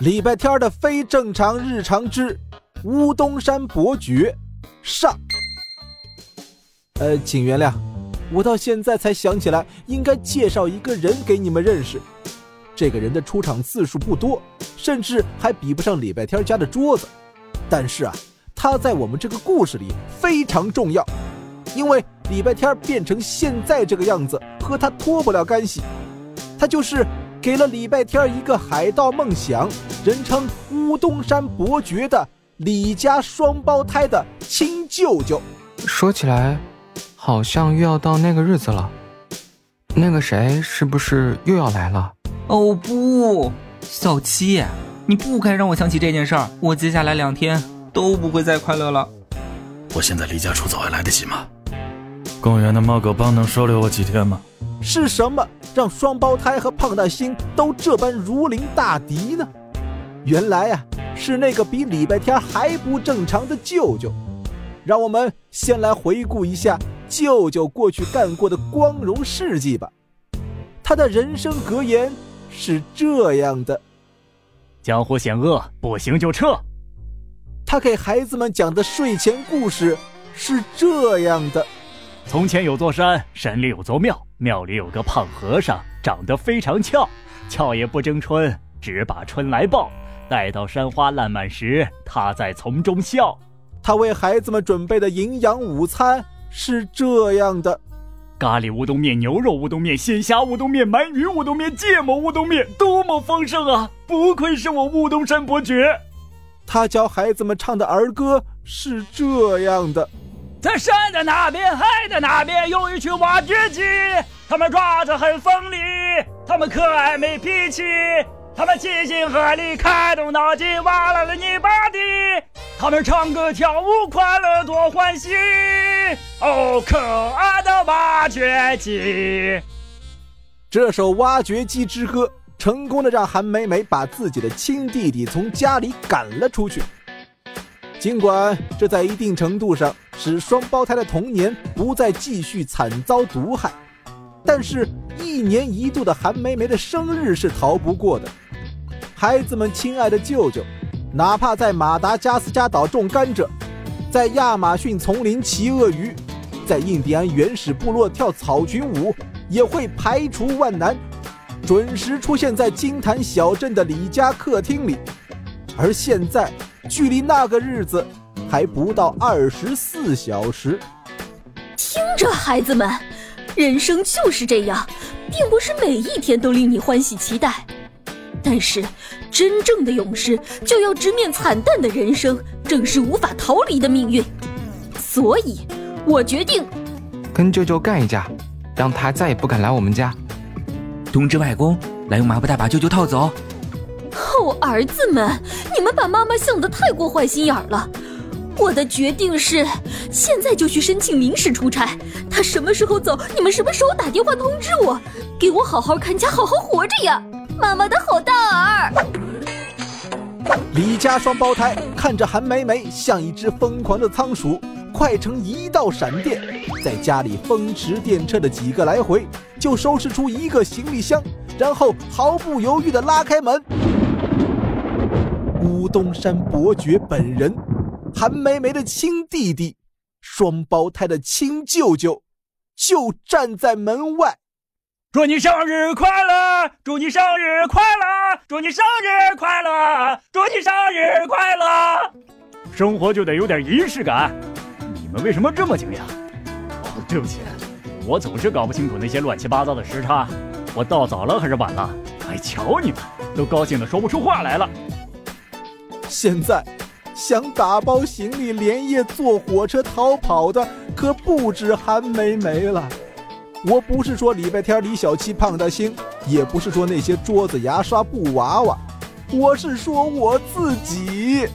礼拜天的非正常日常之乌东山伯爵上。呃，请原谅，我到现在才想起来应该介绍一个人给你们认识。这个人的出场次数不多，甚至还比不上礼拜天家的桌子。但是啊，他在我们这个故事里非常重要，因为礼拜天变成现在这个样子和他脱不了干系。他就是给了礼拜天一个海盗梦想，人称乌东山伯爵的李家双胞胎的亲舅舅。说起来，好像又要到那个日子了。那个谁是不是又要来了？哦不，小七，你不该让我想起这件事儿，我接下来两天都不会再快乐了。我现在离家出走还来得及吗？公园的猫狗帮能收留我几天吗？是什么让双胞胎和胖大星都这般如临大敌呢？原来啊，是那个比礼拜天还不正常的舅舅。让我们先来回顾一下舅舅过去干过的光荣事迹吧。他的人生格言。是这样的，江湖险恶，不行就撤。他给孩子们讲的睡前故事是这样的：从前有座山，山里有座庙，庙里有个胖和尚，长得非常俏，俏也不争春，只把春来报。待到山花烂漫时，他在丛中笑。他为孩子们准备的营养午餐是这样的。咖喱乌冬面、牛肉乌冬面、鲜虾乌冬面、鳗鱼乌冬面、芥末乌冬面，多么丰盛啊！不愧是我乌东山伯爵。他教孩子们唱的儿歌是这样的：在山的那边，海的那边，有一群挖掘机，他们爪子很锋利，他们可爱没脾气，他们齐心合力，开动脑筋，挖来了泥巴地。他们唱歌跳舞，快乐多欢喜。哦，可爱的挖掘机！这首《挖掘机之歌》成功的让韩梅梅把自己的亲弟弟从家里赶了出去。尽管这在一定程度上使双胞胎的童年不再继续惨遭毒害，但是，一年一度的韩梅梅的生日是逃不过的。孩子们，亲爱的舅舅，哪怕在马达加斯加岛种甘蔗，在亚马逊丛林骑鳄鱼。在印第安原始部落跳草裙舞，也会排除万难，准时出现在金坛小镇的李家客厅里。而现在，距离那个日子还不到二十四小时。听着，孩子们，人生就是这样，并不是每一天都令你欢喜期待。但是，真正的勇士就要直面惨淡的人生，正是无法逃离的命运。所以。我决定跟舅舅干一架，让他再也不敢来我们家。通知外公来用麻布袋把舅舅套走。哦，儿子们，你们把妈妈想的太过坏心眼了。我的决定是，现在就去申请临时出差。他什么时候走，你们什么时候打电话通知我，给我好好看家，好好活着呀。妈妈的好大儿。李家双胞胎看着韩梅梅像一只疯狂的仓鼠。快成一道闪电，在家里风驰电掣的几个来回，就收拾出一个行李箱，然后毫不犹豫地拉开门。乌东山伯爵本人，韩梅梅的亲弟弟，双胞胎的亲舅舅，就站在门外。祝你生日快乐！祝你生日快乐！祝你生日快乐！祝你生日快乐！生活就得有点仪式感。你们为什么这么惊讶？哦，对不起，我总是搞不清楚那些乱七八糟的时差。我到早了还是晚了？哎，瞧你们，都高兴的说不出话来了。现在，想打包行李连夜坐火车逃跑的可不止韩梅梅了。我不是说礼拜天李小七、胖大星，也不是说那些桌子、牙刷、布娃娃，我是说我自己。